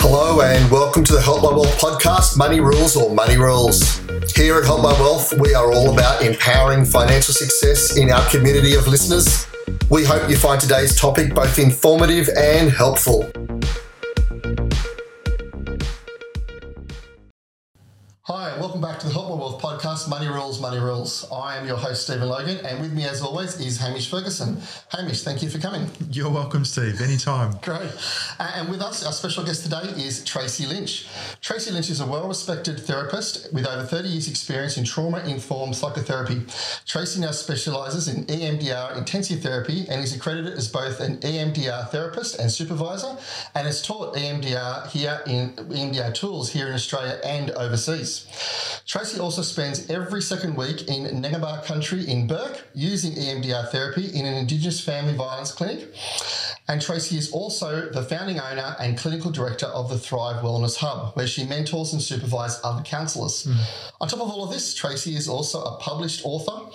Hello and welcome to the Help My Wealth podcast, Money Rules or Money Rules. Here at Help My Wealth, we are all about empowering financial success in our community of listeners. We hope you find today's topic both informative and helpful. Welcome back to the Help My Wealth podcast, Money Rules, Money Rules. I am your host, Stephen Logan, and with me, as always, is Hamish Ferguson. Hamish, thank you for coming. You're welcome, Steve. Anytime. Great. Uh, and with us, our special guest today is Tracy Lynch. Tracy Lynch is a well respected therapist with over 30 years' experience in trauma informed psychotherapy. Tracy now specialises in EMDR intensive therapy and is accredited as both an EMDR therapist and supervisor and has taught EMDR here in EMDR tools here in Australia and overseas. Tracy also spends every second week in Ngemba country in Bourke using EMDR therapy in an Indigenous family violence clinic. And Tracy is also the founding owner and clinical director of the Thrive Wellness Hub, where she mentors and supervises other counsellors. Mm. On top of all of this, Tracy is also a published author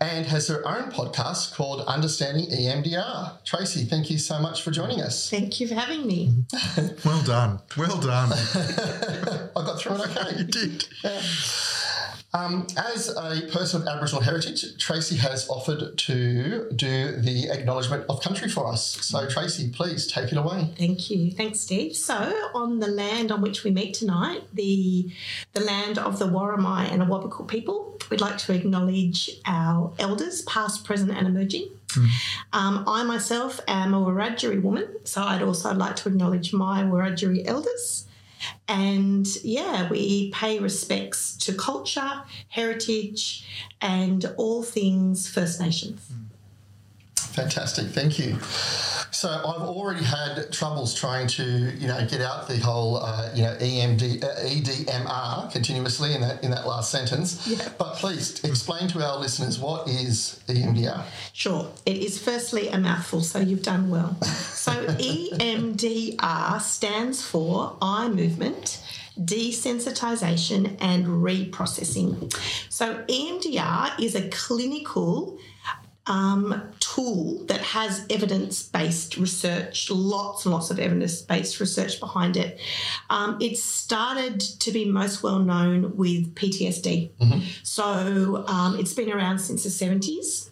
and has her own podcast called Understanding EMDR. Tracy, thank you so much for joining us. Thank you for having me. well done. Well done. I got through it okay. you did. Yeah. Um, as a person of Aboriginal heritage, Tracy has offered to do the acknowledgement of country for us. So, Tracy, please take it away. Thank you. Thanks, Steve. So, on the land on which we meet tonight, the the land of the Worimi and Awabakal people, we'd like to acknowledge our elders, past, present, and emerging. Mm. Um, I myself am a Wiradjuri woman, so I'd also like to acknowledge my Wiradjuri elders. And yeah, we pay respects to culture, heritage, and all things First Nations. Fantastic, thank you. So I've already had troubles trying to, you know, get out the whole, uh, you know, EMD, uh, EDMR continuously in that in that last sentence. Yeah. But please explain to our listeners what is EMDR. Sure, it is firstly a mouthful, so you've done well. So EMDR stands for eye movement desensitization and reprocessing. So EMDR is a clinical um, tool that has evidence based research, lots and lots of evidence based research behind it. Um, it started to be most well known with PTSD. Mm-hmm. So um, it's been around since the 70s.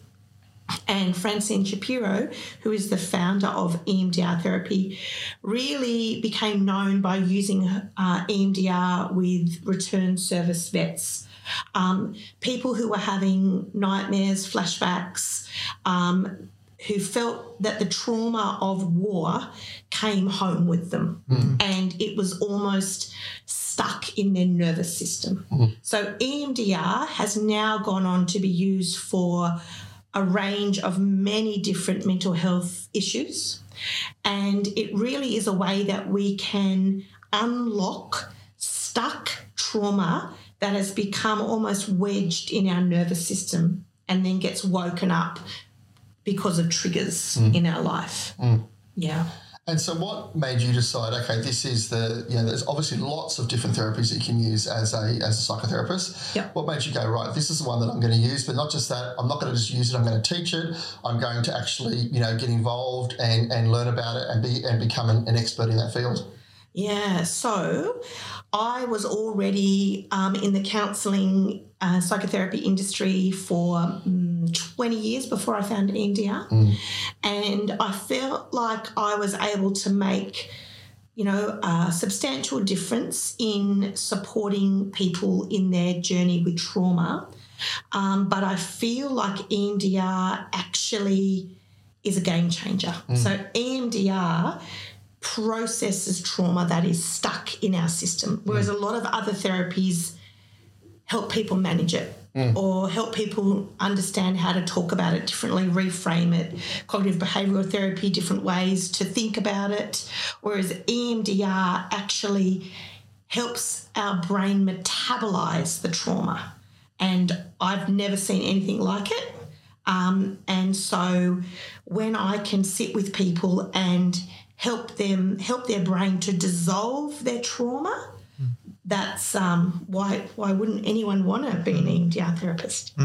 And Francine Shapiro, who is the founder of EMDR therapy, really became known by using uh, EMDR with return service vets um, people who were having nightmares, flashbacks, um, who felt that the trauma of war came home with them mm. and it was almost stuck in their nervous system. Mm. So EMDR has now gone on to be used for a range of many different mental health issues. And it really is a way that we can unlock stuck trauma that has become almost wedged in our nervous system and then gets woken up because of triggers mm. in our life. Mm. Yeah. And so, what made you decide? Okay, this is the you know. There's obviously lots of different therapies that you can use as a as a psychotherapist. Yep. What made you go right? This is the one that I'm going to use, but not just that. I'm not going to just use it. I'm going to teach it. I'm going to actually you know get involved and and learn about it and be and become an, an expert in that field. Yeah. So, I was already um, in the counselling uh, psychotherapy industry for um, 20 years before I found EMDR. Mm. And I felt like I was able to make, you know, a substantial difference in supporting people in their journey with trauma. Um, but I feel like EMDR actually is a game changer. Mm. So, EMDR processes trauma that is stuck in our system, whereas mm. a lot of other therapies help people manage it. Mm. Or help people understand how to talk about it differently, reframe it. Cognitive behavioral therapy, different ways to think about it. Whereas EMDR actually helps our brain metabolize the trauma. And I've never seen anything like it. Um, and so when I can sit with people and help them help their brain to dissolve their trauma that's um, why why wouldn't anyone want to be an EMDR therapist?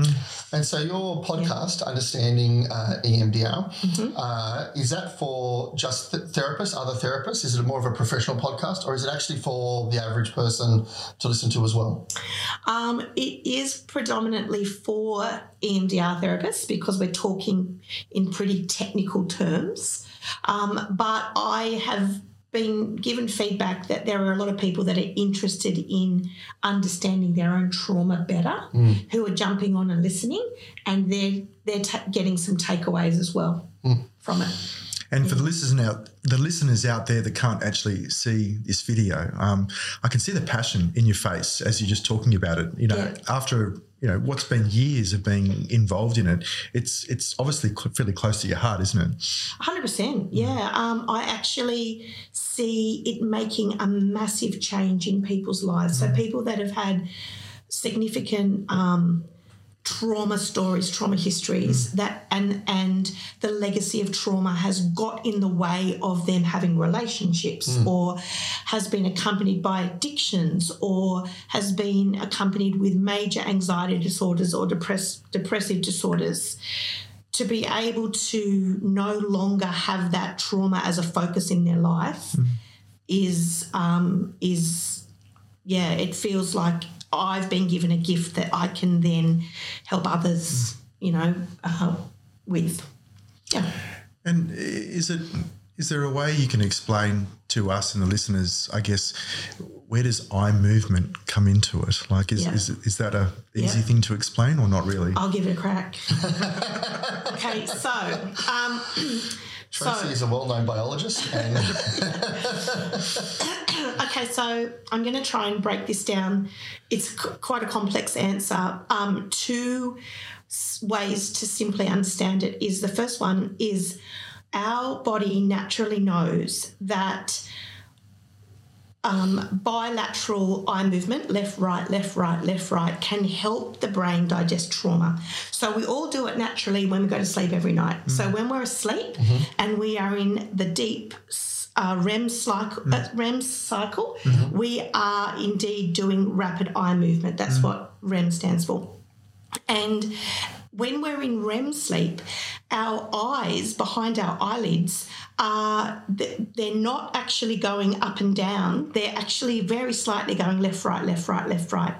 And so your podcast, Understanding uh, EMDR, uh, is that for just th- therapists, other therapists? Is it more of a professional podcast or is it actually for the average person to listen to as well? Um, it is predominantly for EMDR therapists because we're talking in pretty technical terms. Um, but I have been given feedback that there are a lot of people that are interested in understanding their own trauma better, mm. who are jumping on and listening, and they're they're ta- getting some takeaways as well mm. from it. And for the listeners out, the listeners out there that can't actually see this video, um, I can see the passion in your face as you're just talking about it. You know, Yeah. after you know what's been years of being involved in it, it's it's obviously fairly close to your heart, isn't it? Hundred percent, yeah. Um, I actually see it making a massive change in people's lives. So people that have had significant um, trauma stories, trauma histories, mm. that and and the legacy of trauma has got in the way of them having relationships, mm. or has been accompanied by addictions, or has been accompanied with major anxiety disorders or depress, depressive disorders. To be able to no longer have that trauma as a focus in their life mm. is um, is yeah it feels like I've been given a gift that I can then help others you know uh, with yeah And is it is there a way you can explain to us and the listeners, I guess, where does eye movement come into it? Like, is Yeah. is, is that a easy Yeah. thing to explain or not really? I'll give it a crack okay so um, Tracy is a well known biologist and okay, so I'm going to try and break this down. It's quite a complex answer. Um, two s- ways to simply understand it is the first one is our body naturally knows that um, bilateral eye movement, left, right, left, right, left, right, can help the brain digest trauma. So we all do it naturally when we go to sleep every night. So when we're asleep and we are in the deep uh, REM cycle, uh, REM cycle, we are indeed doing rapid eye movement. That's what REM stands for. And when we're in REM sleep, our eyes behind our eyelids are they're not actually going up and down. They're actually very slightly going left, right, left, right, left, right.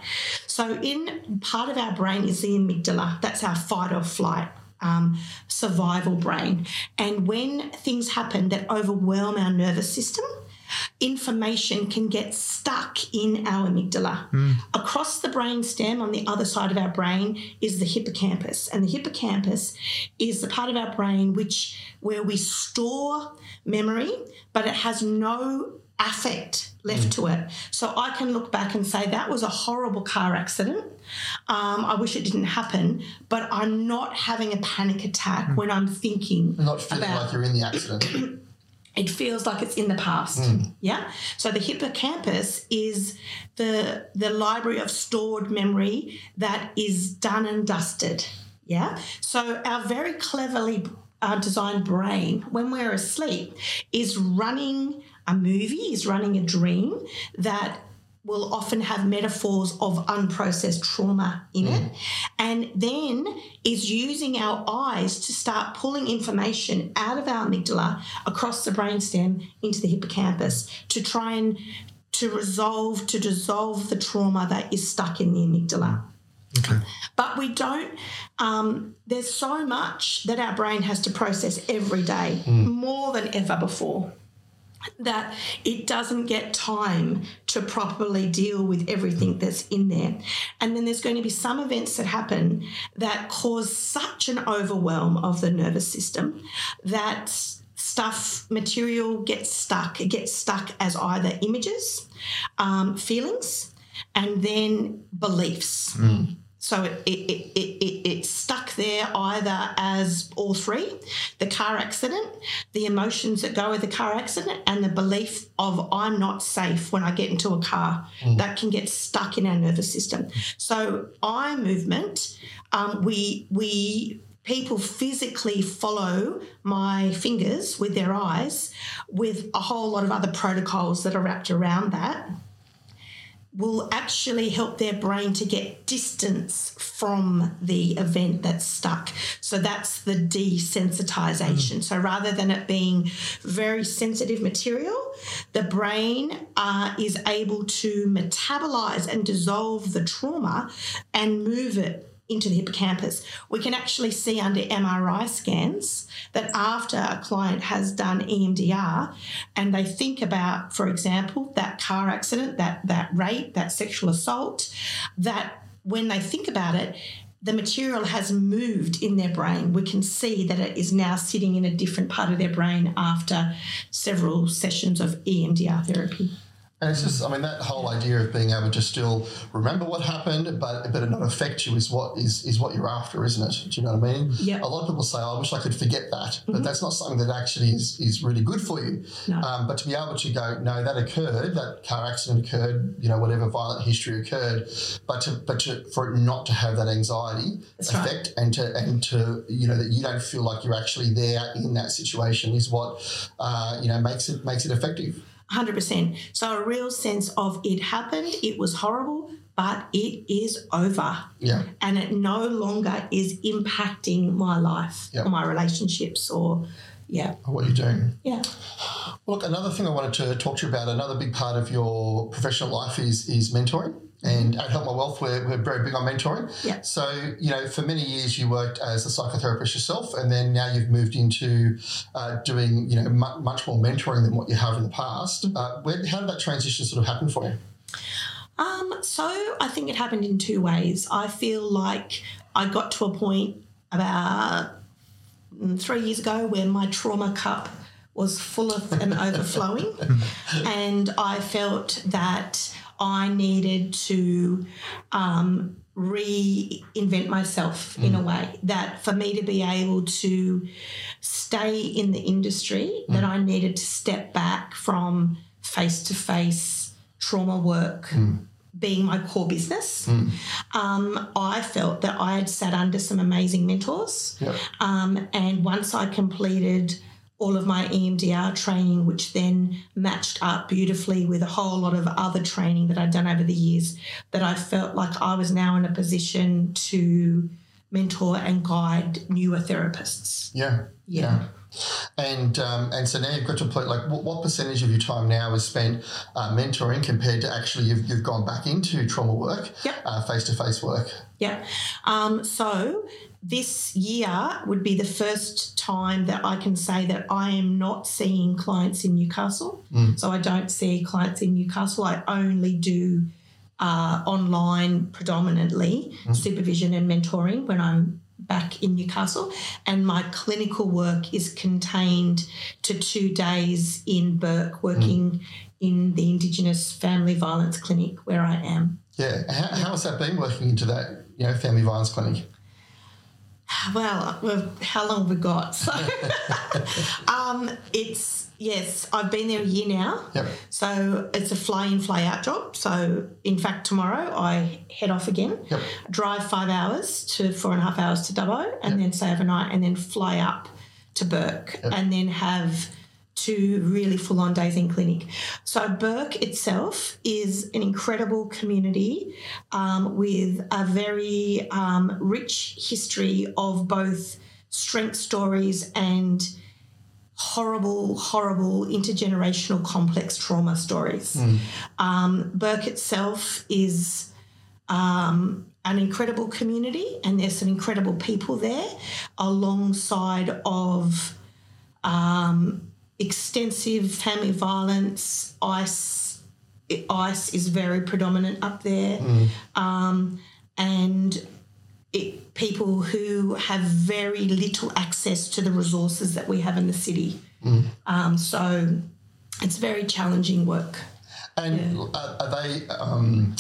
So in part of our brain is the amygdala. That's our fight or flight. Um, survival brain. And when things happen that overwhelm our nervous system, information can get stuck in our amygdala. Hmm. Across the brain stem on the other side of our brain is the hippocampus. And the hippocampus is the part of our brain which where we store memory, but it has no affect left hmm. to it. So I can look back and say that was a horrible car accident. Um, I wish it didn't happen, but I'm not having a panic attack hmm. when I'm thinking not feeling about like you're in the accident. it feels like it's in the past. Yeah. So the hippocampus is the the library of stored memory that is done and dusted. Yeah. So our very cleverly uh, designed brain, when we're asleep, is running a movie, is running a dream that will often have metaphors of unprocessed trauma in it, and then is using our eyes to start pulling information out of our amygdala across the brainstem into the hippocampus to try and to resolve, to dissolve the trauma that is stuck in the amygdala. Okay. But we don't, um, there's so much that our brain has to process every day, more than ever before, that it doesn't get time to properly deal with everything that's in there. And then there's going to be some events that happen that cause such an overwhelm of the nervous system that stuff, material gets stuck. It gets stuck as either images, um, feelings, and then beliefs. So it, it, it, it, it, it's stuck there either as all three the car accident, the emotions that go with the car accident, and the belief of I'm not safe when I get into a car. That can get stuck in our nervous system. So, eye movement, um, we, we, people physically follow my fingers with their eyes with a whole lot of other protocols that are wrapped around that will actually help their brain to get distance from the event that's stuck. So that's the desensitization. So rather than it being very sensitive material, the brain uh, is able to metabolize and dissolve the trauma and move it into the hippocampus. We can actually see under MRI scans that after a client has done EMDR and they think about, for example, that car accident, that that rape, that sexual assault, that when they think about it, the material has moved in their brain. We can see that it is now sitting in a different part of their brain after several sessions of EMDR therapy. And it's just, I mean, that whole idea of being able to still remember what happened, but but it not affect you is what is is what you're after, isn't it? Do you know what I mean? Yeah. A lot of people say, oh, "I wish I could forget that," but that's not something that actually is is really good for you. No. Um, but to be able to go, no, that occurred, that car accident occurred, you know, whatever violent history occurred, but to but to for it not to have that anxiety That's right. effect and to and to you know that you don't feel like you're actually there in that situation is what uh, you know makes it makes it effective. 100%. So, a real sense of it happened, it was horrible, but it is over. Yeah. And it no longer is impacting my life Yeah. or my relationships or, yeah, oh, What you're doing. yeah. Look, another thing I wanted to talk to you about, another big part of your professional life is is mentoring. And at Help My Wealth, we're, we're very big on mentoring. Yeah. So, you know, for many years you worked as a psychotherapist yourself, and then now you've moved into uh, doing, you know, mu- much more mentoring than what you have in the past. Uh, where, how did that transition sort of happen for you? Um, so I think it happened in two ways. I feel like I got to a point about mm, three years ago where my trauma cup was full of and overflowing, and I felt that I needed to um, reinvent myself in a way that for me to be able to stay in the industry that I needed to step back from face to face trauma work being my core business. Um, I felt that I had sat under some amazing mentors. Yep. Um, and once I completed all of my EMDR training, which then matched up beautifully with a whole lot of other training that I'd done over the years, that I felt like I was now in a position to mentor and guide newer therapists. Yeah. Yeah. And um, and so now you've got to point like what, what percentage of your time now is spent uh, mentoring compared to actually you've, you've gone back into trauma work, face to face work. Yeah. Um, so this year would be the first time that I can say that I am not seeing clients in Newcastle. Mm. So I don't see clients in Newcastle. I only do uh, online predominantly mm. supervision and mentoring when I'm back in Newcastle. And my clinical work is contained to two days in Bourke mm. working in the Indigenous Family Violence Clinic where I am. Yeah. How, how has that been working into that, you know, family violence clinic? Well, well, how long have we got? So, um, it's yes, I've been there a year now. Yep. So it's a fly in, fly out job. So in fact, tomorrow I head off again, Yep. drive five hours to four and a half hours to Dubbo, and then stay overnight, and then fly up to Bourke, and then have two really full on days in clinic. So Bourke itself is an incredible community um, with a very um, rich history of both strength stories and horrible, horrible intergenerational complex trauma stories. Um, Bourke itself is um, an incredible community, and there's some incredible people there, alongside of um, extensive family violence. ICE, ICE is very predominant up there, um, and it, people who have very little access to the resources that we have in the city. Um, so it's very challenging work. And are, are they? Um,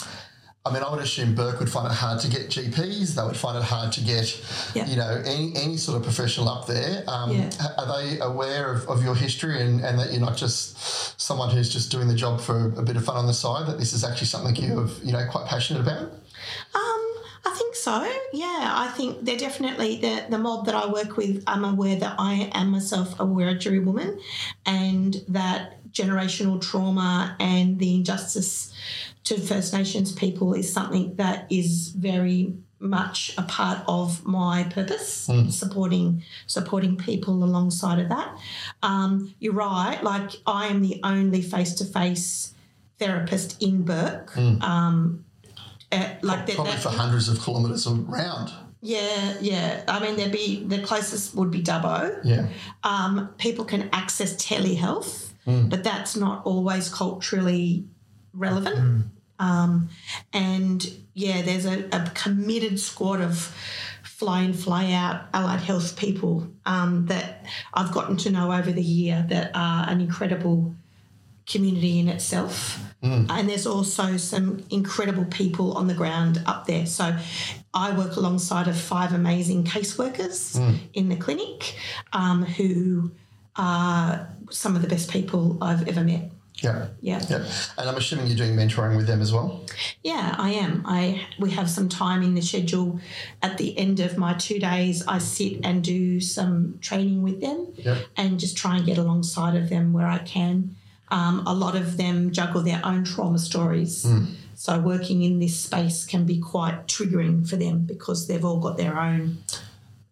I mean, I would assume Bourke would find it hard to get GPs. They would find it hard to get, Yeah. you know, any any sort of professional up there. Um, Yeah. Are they aware of, of your history and, and that you're not just someone who's just doing the job for a bit of fun on the side? That this is actually something you're, you know, quite passionate about. Um, I think so. Yeah, I think they're definitely the the mob that I work with. I'm aware that I am myself a Wiradjuri woman, and that generational trauma and the injustice to First Nations people is something that is very much a part of my purpose, supporting supporting people alongside of that. Um, you're right. Like I am the only face to face therapist in Bourke. Um, uh, like that, Probably that- for hundreds of kilometres around. yeah, yeah. I mean, there'd be the closest would be Dubbo. Yeah. Um, people can access telehealth, Mm. but that's not always culturally relevant. Um, and yeah, there's a, a committed squad of fly in, fly out allied health people um, that I've gotten to know over the year that are an incredible community in itself. And there's also some incredible people on the ground up there. So I work alongside of five amazing caseworkers in the clinic um, who are some of the best people I've ever met. Yeah. Yeah. Yeah. And I'm assuming you're doing mentoring with them as well. Yeah, I am. I we have some time in the schedule. At the end of my two days, I sit and do some training with them, Yeah. and just try and get alongside of them where I can. Um, a lot of them juggle their own trauma stories, so working in this space can be quite triggering for them because they've all got their own.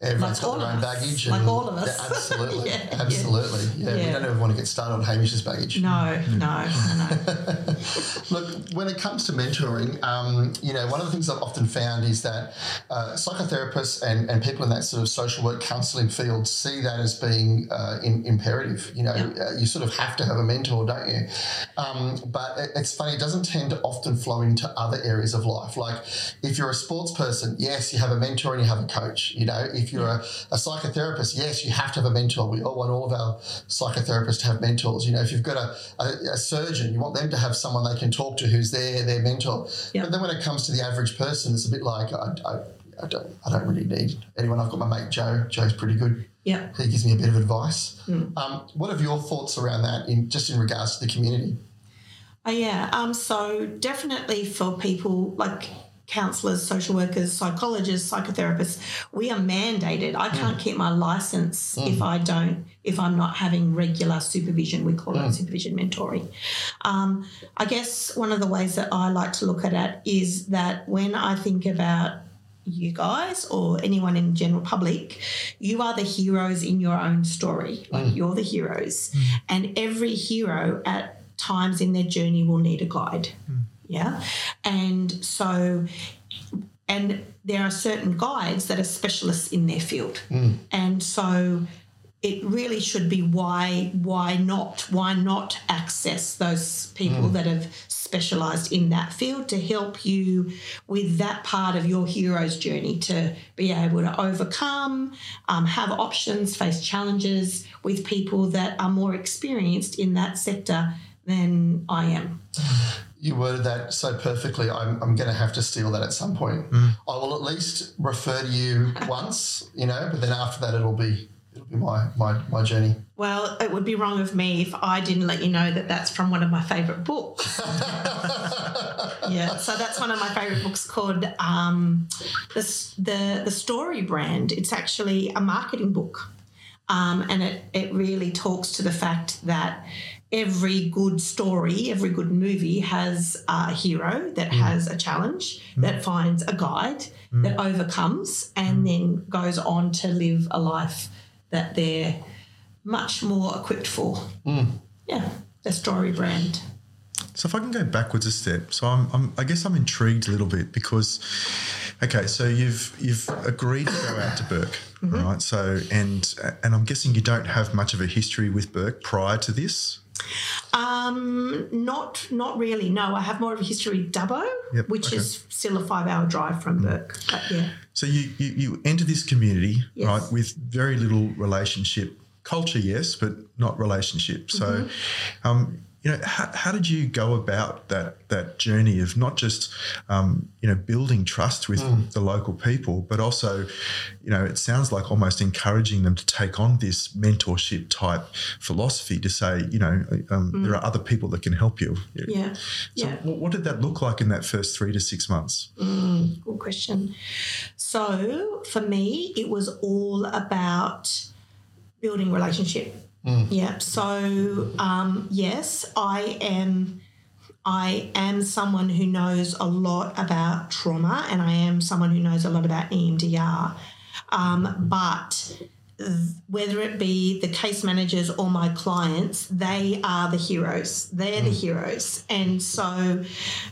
Everyone's Like got their own baggage. Like all of us. Yeah, absolutely. Yeah, yeah. absolutely. Yeah. We don't ever want to get started on Hamish's baggage. No, no, no, no. Look, when it comes to mentoring, um, you know, one of the things I've often found is that uh, psychotherapists and, and people in that sort of social work counselling field see that as being uh, in, imperative. You know, uh, you sort of have to have a mentor, don't you? Um, but it, it's funny, it doesn't tend to often flow into other areas of life. Like if you're a sports person, yes, you have a mentor and you have a coach. You know, if you're a, a psychotherapist, yes, you have to have a mentor. We all want all of our psychotherapists to have mentors. You know, if you've got a, a, a surgeon, you want them to have someone they can talk to who's their their mentor. Yeah. But then when it comes to the average person, it's a bit like I, I, I don't I don't really need anyone. I've got my mate Joe. Joe's pretty good. Yeah. He gives me a bit of advice. Um, what are your thoughts around that in just in regards to the community? Oh, yeah. Um, so definitely for people like counsellors, social workers, psychologists, psychotherapists, we are mandated. I hmm. can't keep my license hmm. if I don't, if I'm not having regular supervision. We call it hmm. supervision mentoring. Um, I guess one of the ways that I like to look at it is that when I think about you guys or anyone in the general public, you are the heroes in your own story. Like you're the heroes. And every hero at times in their journey will need a guide. Yeah. And so, and there are certain guides that are specialists in their field. And so, it really should be why why not why not access those people that have specialized in that field to help you with that part of your hero's journey to be able to overcome um, have options face challenges with people that are more experienced in that sector than i am You worded that so perfectly. I'm, I'm going to have to steal that at some point. Mm. I will at least refer to you once, you know, but then after that, it'll be it'll be my my, my journey. well it would be wrong of me if i didn't let you know that that's from one of my favorite books yeah so that's one of my favorite books called um, the, the the story brand it's actually a marketing book um, and it, it really talks to the fact that every good story every good movie has a hero that mm. has a challenge mm. that finds a guide mm. that overcomes and then goes on to live a life that they're much more equipped for. Yeah the story brand. So if I can go backwards a step, so I'm, I'm I guess I'm intrigued a little bit because, okay, so you've you've agreed to go out to Bourke, mm-hmm. right? So and and I'm guessing you don't have much of a history with Bourke prior to this. Um, not not really. No, I have more of a history Dubbo, Yep, which okay. is still a five hour drive from Bourke. But yeah, So you you, you enter this community Yes. right with very little relationship culture, yes, but not relationship. So, Mm-hmm. um, you know, how, how did you go about that that journey of not just um, you know building trust with Mm. the local people, but also, you know, it sounds like almost encouraging them to take on this mentorship type philosophy to say, you know, um, there are other people that can help you. Mm. yeah, So, yeah. what, what did that look like in that first three to six months? Good question. So for me, it was all about building relationship Yeah. So um, yes, I am. I am someone who knows a lot about trauma, and I am someone who knows a lot about EMDR. Um, but whether it be the case managers or my clients, they are the heroes. They're the heroes. And so,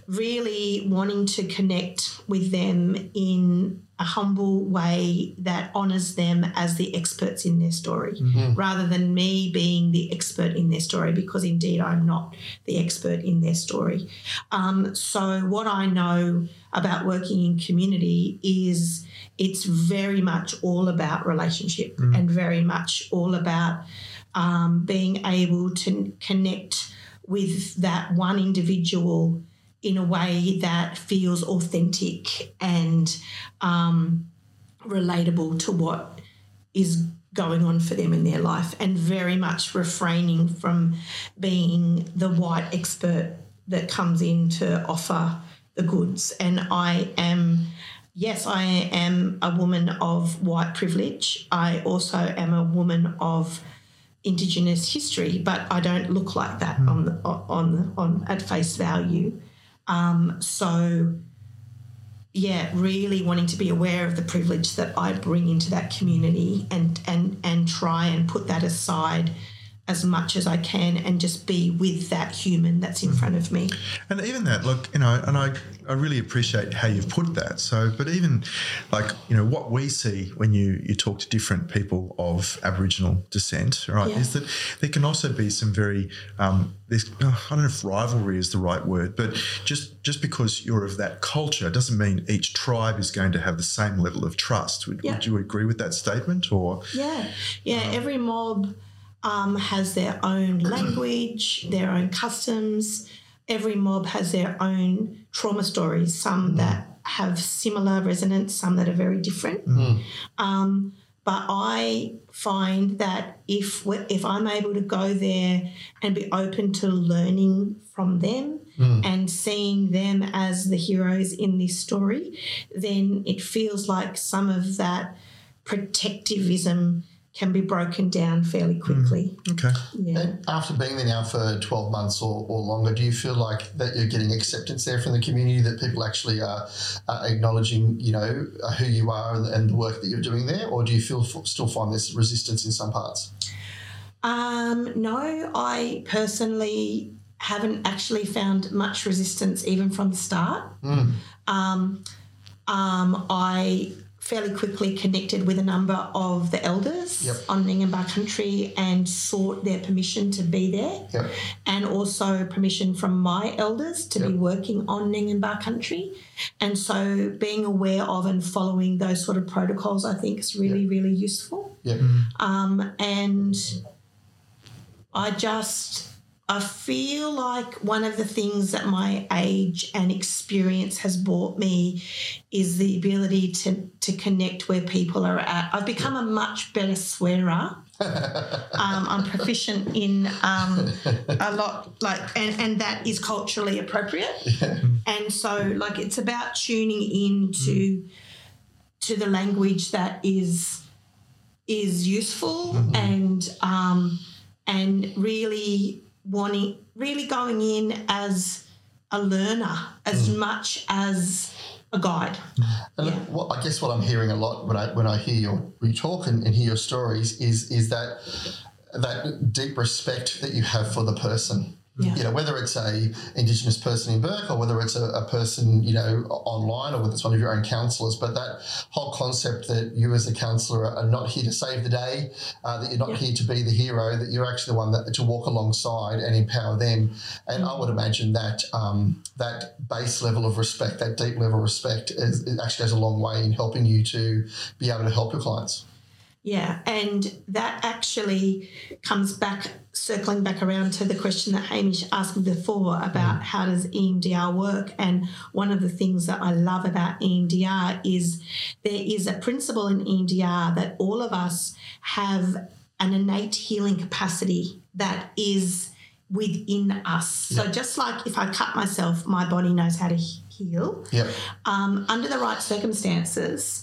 really wanting to connect with them in a humble way that honors them as the experts in their story rather than me being the expert in their story, because indeed I'm not the expert in their story. Um, so, what I know about working in community is it's very much all about relationship and very much all about um, being able to connect with that one individual in a way that feels authentic and um, relatable to what is going on for them in their life, and very much refraining from being the white expert that comes in to offer the goods. And I am. Yes, I am a woman of white privilege. I also am a woman of Indigenous history, but I don't look like that on the, on on at face value. Um, so, yeah, really wanting to be aware of the privilege that I bring into that community and and and try and put that aside as much as I can and just be with that human that's in mm. front of me. And even that, look, you know, and I, I really appreciate how you've put that. So, but even like, you know, what we see when you, you talk to different people of Aboriginal descent, right, Yeah. is that there can also be some very, um, there's, oh, I don't know if rivalry is the right word, but just, just because you're of that culture doesn't mean each tribe is going to have the same level of trust. Would, Yeah. would you agree with that statement or? Yeah, yeah. Um, every mob um, has their own language, their own customs. Every mob has their own trauma stories. Some that have similar resonance, some that are very different. Um, but I find that if if I'm able to go there and be open to learning from them and seeing them as the heroes in this story, then it feels like some of that protectivism can be broken down fairly quickly. Okay. Yeah. And after being there now for 12 months or, or longer, do you feel like that you're getting acceptance there from the community, that people actually are, are acknowledging, you know, uh, who you are and, and the work that you're doing there? Or do you feel still find there's resistance in some parts? Um, no, I personally haven't actually found much resistance even from the start. Um, um, I fairly quickly connected with a number of the elders Yep. on Ngemba country and sought their permission to be there. Yep. and also permission from my elders to be working on Ngemba country. And so being aware of and following those sort of protocols, I think is really, really useful. Um, and I just, I feel like one of the things that my age and experience has brought me is the ability to, to connect where people are at. I've become a much better swearer. um, I'm proficient in um, a lot, like, and, and that is culturally appropriate. And so, like, it's about tuning into to the language that is is useful and um, and really wanting, really going in as a learner as mm. much as a guide. Mm. And Yeah. I guess what I'm hearing a lot when I when I hear your you talk and, and hear your stories is is that that deep respect that you have for the person. Yeah. You know, whether it's a Indigenous person in Bourke or whether it's a, a person, you know, online or whether it's one of your own counsellors, but that whole concept that you as a counsellor are not here to save the day, uh, that you're not Yeah. here to be the hero, that you're actually the one that to walk alongside and empower them. And I would imagine that um, that base level of respect, that deep level of respect, is, actually goes a long way in helping you to be able to help your clients. Yeah, and that actually comes back, circling back around to the question that Hamish asked me before about how does EMDR work. And one of the things that I love about EMDR is there is a principle in EMDR that all of us have an innate healing capacity that is within us. So just like if I cut myself, my body knows how to heal Yep. um, under the right circumstances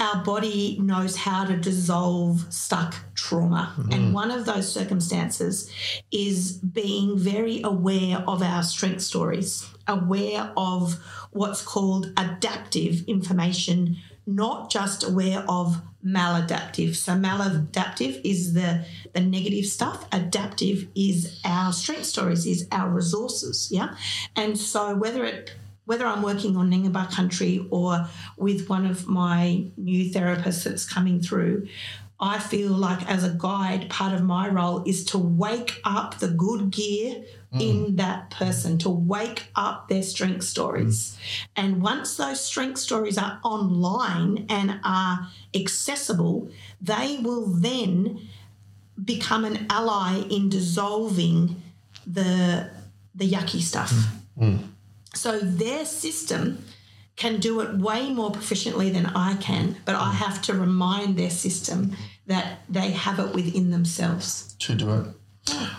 our body knows how to dissolve stuck trauma. And mm-hmm. one of those circumstances is being very aware of our strength stories, aware of what's called adaptive information, not just aware of maladaptive. So maladaptive is the the negative stuff. Adaptive is our strength stories, is our resources. Yeah. And so whether it whether I'm working on Ngemba country or with one of my new therapists that's coming through, I feel like as a guide, part of my role is to wake up the good gear mm. in that person, to wake up their strength stories. Mm. And once those strength stories are online and are accessible, they will then become an ally in dissolving the the yucky stuff. Mm. So their system can do it way more proficiently than I can, but I have to remind their system that they have it within themselves. To do it.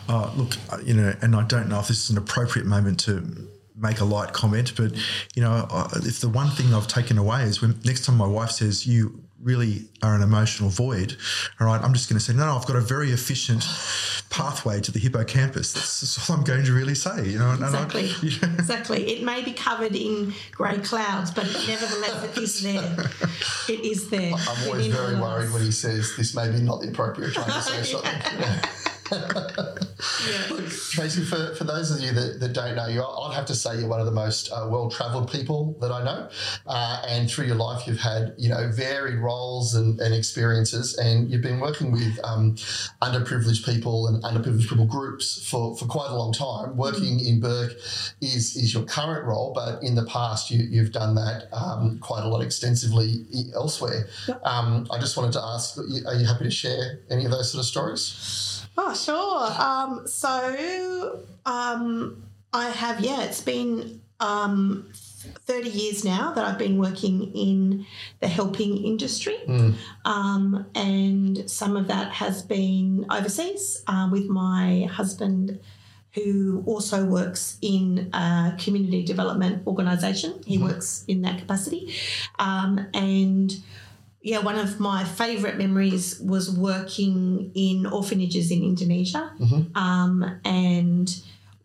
Uh, look, uh, you know, and I don't know if this is an appropriate moment to make a light comment, but you know, uh, if the one thing I've taken away is when next time my wife says you really are an emotional void, all right, I'm just going to say no, no, I've got a very efficient pathway to the hippocampus. That's, that's all I'm going to really say. You know, and Exactly. I, yeah. Exactly. It may be covered in grey clouds, but nevertheless, it is there. It is there. I'm always very worried when he says this may be not the appropriate time to say something. Tracy, for, for those of you that, that don't know you, I'd have to say you're one of the most uh, well-travelled people that I know. Uh, and through your life, you've had, you know, varied roles and, and experiences. And you've been working with um, underprivileged people and underprivileged people groups for, for quite a long time. Working in Bourke is, is your current role, but in the past, you, you've done that um, quite a lot extensively elsewhere. Um, I just wanted to ask, are you happy to share any of those sort of stories? Oh, sure. Um, so um, I have, yeah, it's been um, 30 years now that I've been working in the helping industry. Um, and some of that has been overseas uh, with my husband. Who also works in a community development organisation. He works in that capacity. Um, and yeah, one of my favourite memories was working in orphanages in Indonesia um, and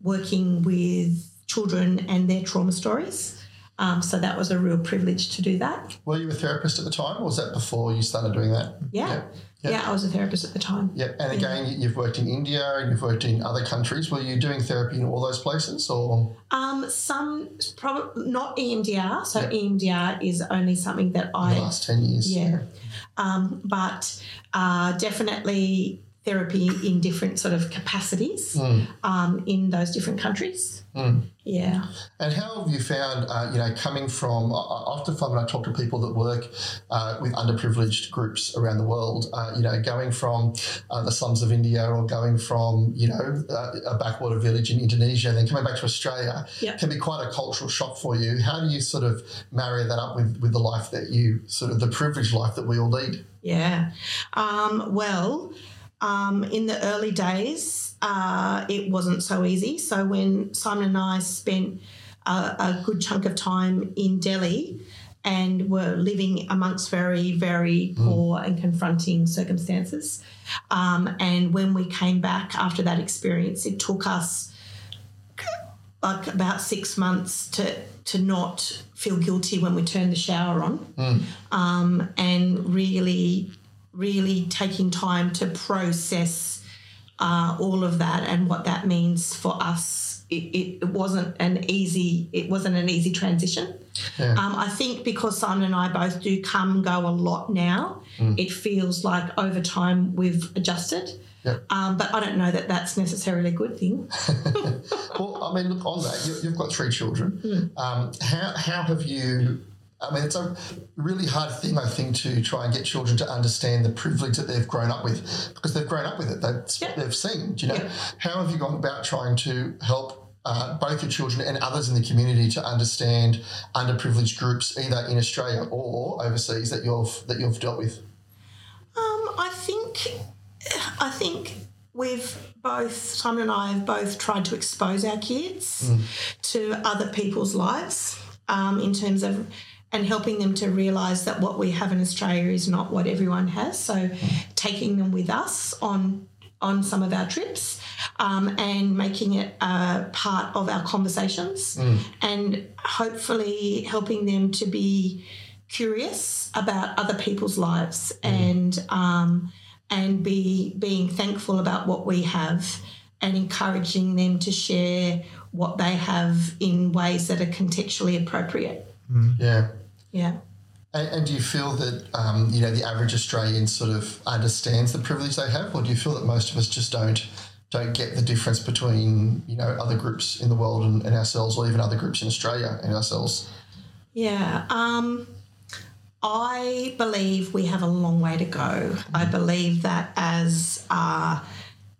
working with children and their trauma stories. Um, so that was a real privilege to do that. Were you a therapist at the time, or was that before you started doing that? Yeah. Yeah. Yeah, Yeah. I was a therapist at the time. Yeah, and again, you you've worked in India and you've worked in other countries. Were you doing therapy in all those places, or Um, some, probably not EMDR. So EMDR is only something that the I last ten years? Yeah. Um, but uh, definitely therapy in different sort of capacities um, in those different countries. Yeah. And how have you found, uh, you know, coming from? I I often find when I talk to people that work uh, with underprivileged groups around the world, uh, you know, going from uh, the slums of India or going from, you know, uh, a backwater village in Indonesia and then coming back to Australia Yep. can be quite a cultural shock for you. How do you sort of marry that up with, with the life that you, sort of the privileged life that we all lead? Yeah. Um, well, um, in the early days, uh, it wasn't so easy. So when Simon and I spent a, a good chunk of time in Delhi and were living amongst very, very poor and confronting circumstances. Um, and when we came back after that experience, it took us like about six months to to not feel guilty when we turned the shower on, um, and really, really taking time to process uh, all of that and what that means for us. It, it, it wasn't an easy it wasn't an easy transition. Yeah. Um, I think because Simon and I both do come and go a lot now, it feels like over time we've adjusted. Yep. Um, but I don't know that that's necessarily a good thing. Well, I mean, look on that. You, you've got three children. Um, how how have you? I mean, it's a really hard thing, I think, to try and get children to understand the privilege that they've grown up with because they've grown up with it. That's what they've seen. do You know, how have you gone about trying to help? Uh, both your children and others in the community to understand underprivileged groups, either in Australia or overseas, that you've that you've dealt with. Um, I think, I think we've both Simon and I have both tried to expose our kids to other people's lives um, in terms of and helping them to realize that what we have in Australia is not what everyone has. So, taking them with us on on some of our trips um, and making it a part of our conversations, and hopefully helping them to be curious about other people's lives and um, and be being thankful about what we have and encouraging them to share what they have in ways that are contextually appropriate. Yeah. Yeah. And, and do you feel that um, you know the average Australian sort of understands the privilege they have, or do you feel that most of us just don't don't get the difference between you know other groups in the world and, and ourselves, or even other groups in Australia and ourselves? Yeah. Um, I believe we have a long way to go. I believe that as uh,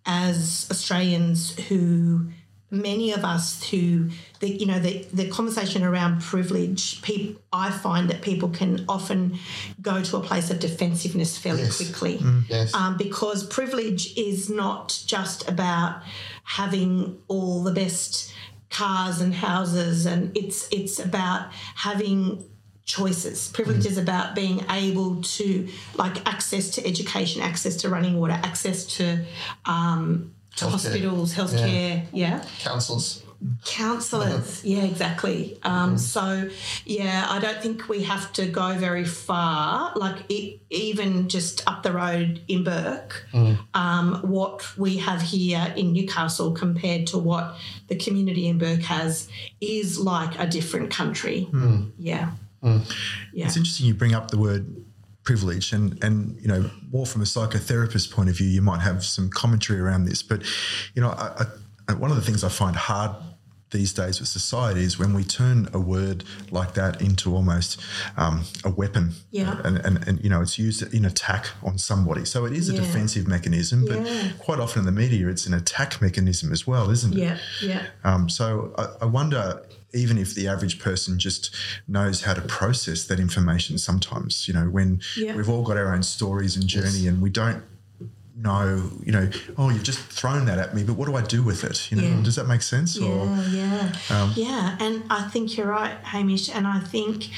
as Australians who many of us who the you know the the conversation around privilege people I find that people can often go to a place of defensiveness fairly Yes. quickly Yes. um, because privilege is not just about having all the best cars and houses and it's it's about having choices privilege is about being able to like access to education access to running water access to um, to Healthcare. hospitals healthcare yeah. Councils. counselors yeah exactly. Um, so yeah i don't think we have to go very far like it, even just up the road in Bourke. Um, what we have here in newcastle compared to what the community in Bourke has is like a different country. Yeah. Yeah. It's interesting you bring up the word privilege and and you know more from a psychotherapist point of view you might have some commentary around this but you know I, I, one of the things I find hard these days with society is when we turn a word like that into almost um, a weapon Yeah. and, and, and you know it's used in attack on somebody so it is a Yeah. defensive mechanism but Yeah. quite often in the media it's an attack mechanism as well isn't it yeah yeah um, so I, I wonder, even if the average person just knows how to process that information, sometimes you know when Yeah. we've all got our own stories and journey, and we don't know, you know, oh, you've just thrown that at me, but what do I do with it? You know, Yeah. does that make sense? Or Yeah, yeah, Um, yeah. And I think you're right, Hamish. And I think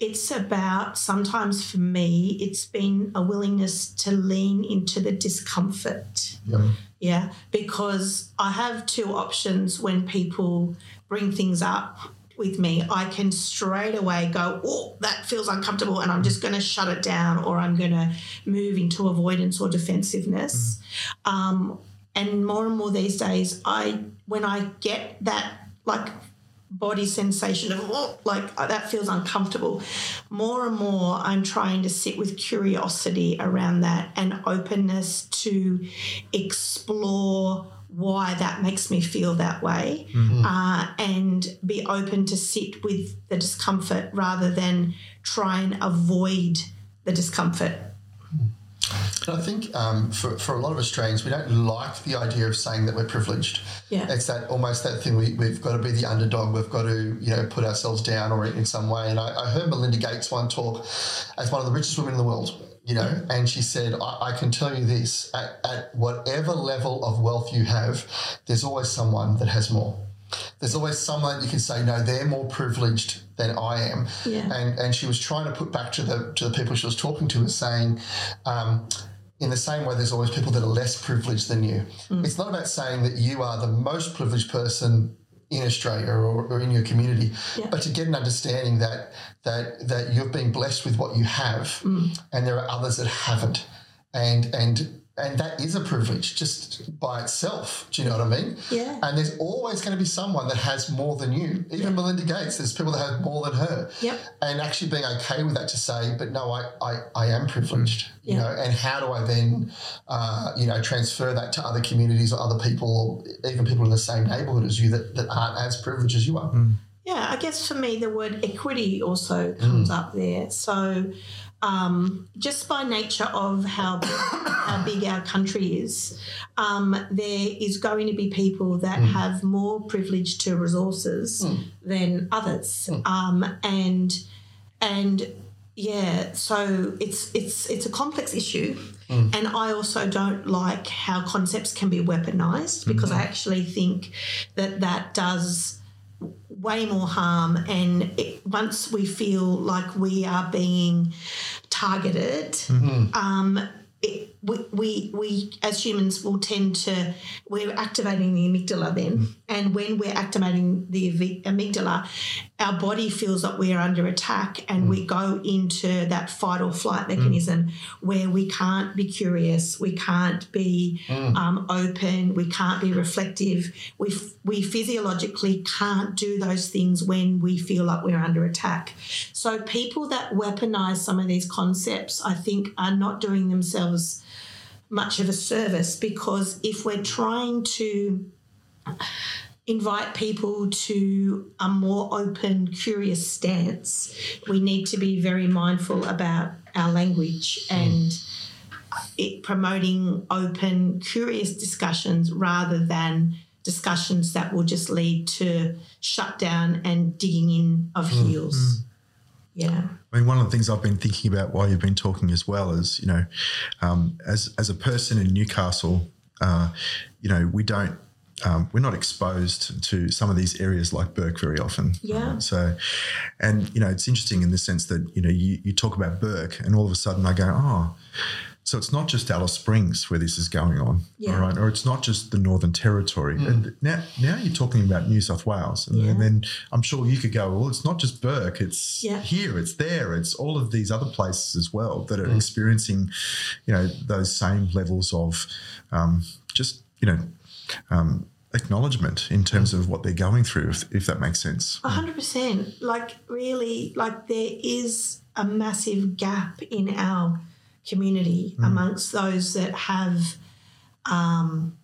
it's about sometimes for me, it's been a willingness to lean into the discomfort. Yep. Yeah, because I have two options when people bring things up with me. I can straight away go, oh, that feels uncomfortable, and I'm just going to shut it down, or I'm going to move into avoidance or defensiveness. Um, and more and more these days, I when I get that like body sensation of oh, like uh, that feels uncomfortable more and more i'm trying to sit with curiosity around that and openness to explore why that makes me feel that way uh, and be open to sit with the discomfort rather than try and avoid the discomfort I think um, for, for a lot of Australians, we don't like the idea of saying that we're privileged. Yeah. It's that almost that thing we, we've got to be the underdog, we've got to, you know, put ourselves down or in some way. And I, I heard Melinda Gates one talk as one of the richest women in the world, you know, and she said, I, I can tell you this at, at whatever level of wealth you have, there's always someone that has more. There's always someone you can say, no, they're more privileged than I am. Yeah. And and she was trying to put back to the to the people she was talking to, was saying, um, in the same way, there's always people that are less privileged than you. It's not about saying that you are the most privileged person in Australia or, or in your community, Yeah. but to get an understanding that that that you've been blessed with what you have, mm. and there are others that haven't, and and and that is a privilege just by itself. Do you know what I mean? Yeah. And there's always going to be someone that has more than you. Even Melinda Gates, there's people that have more than her. Yep. And actually being okay with that to say, but no, I, I, I am privileged. You Yeah. know, and how do I then, uh, you know, transfer that to other communities or other people, or even people in the same neighbourhood as you that, that aren't as privileged as you are? Yeah, I guess for me, the word equity also comes up there. So, um, just by nature of how how big our country is, um, there is going to be people that have more privilege to resources than others, um, and and yeah, so it's it's it's a complex issue, and I also don't like how concepts can be weaponized because I actually think that that does way more harm. And it, once we feel like we are being targeted, um, it, we, we, we as humans will tend to we're activating the amygdala then. Mm-hmm. And when we're activating the amygdala our body feels that we're under attack and we mm-hmm. go into that fight or flight mm-hmm. mechanism where we can't be curious we can't be mm. um, open we can't be reflective. We, f- we physiologically can't do those things when we feel like we're under attack. So people that weaponize some of these concepts i think are not doing themselves much of a service because if we're trying to invite people to a more open, curious stance, we need to be very mindful about our language hmm. and it promoting open, curious discussions rather than discussions that will just lead to shutdown and digging in of hmm. heels. Hmm. Yeah. I mean, one of the things I've been thinking about while you've been talking as well is, you know, um, as as a person in Newcastle, uh, you know, we don't. Um, we're not exposed to some of these areas like Bourke very often. Yeah. right? So, and you know, it's interesting in the sense that you know you, you talk about Bourke, and all of a sudden I go, oh, so it's not just Alice Springs where this is going on, Yeah. all right, or it's not just the Northern Territory. And now, now you're talking about New South Wales, and, Yeah. and then I'm sure you could go, well, it's not just Bourke, it's Yeah. here, it's there, it's all of these other places as well that are experiencing, you know, those same levels of um, just, you know, um, acknowledgement in terms of what they're going through, if, if that makes sense. A hundred percent. Like really, like there is a massive gap in our community amongst those that have um,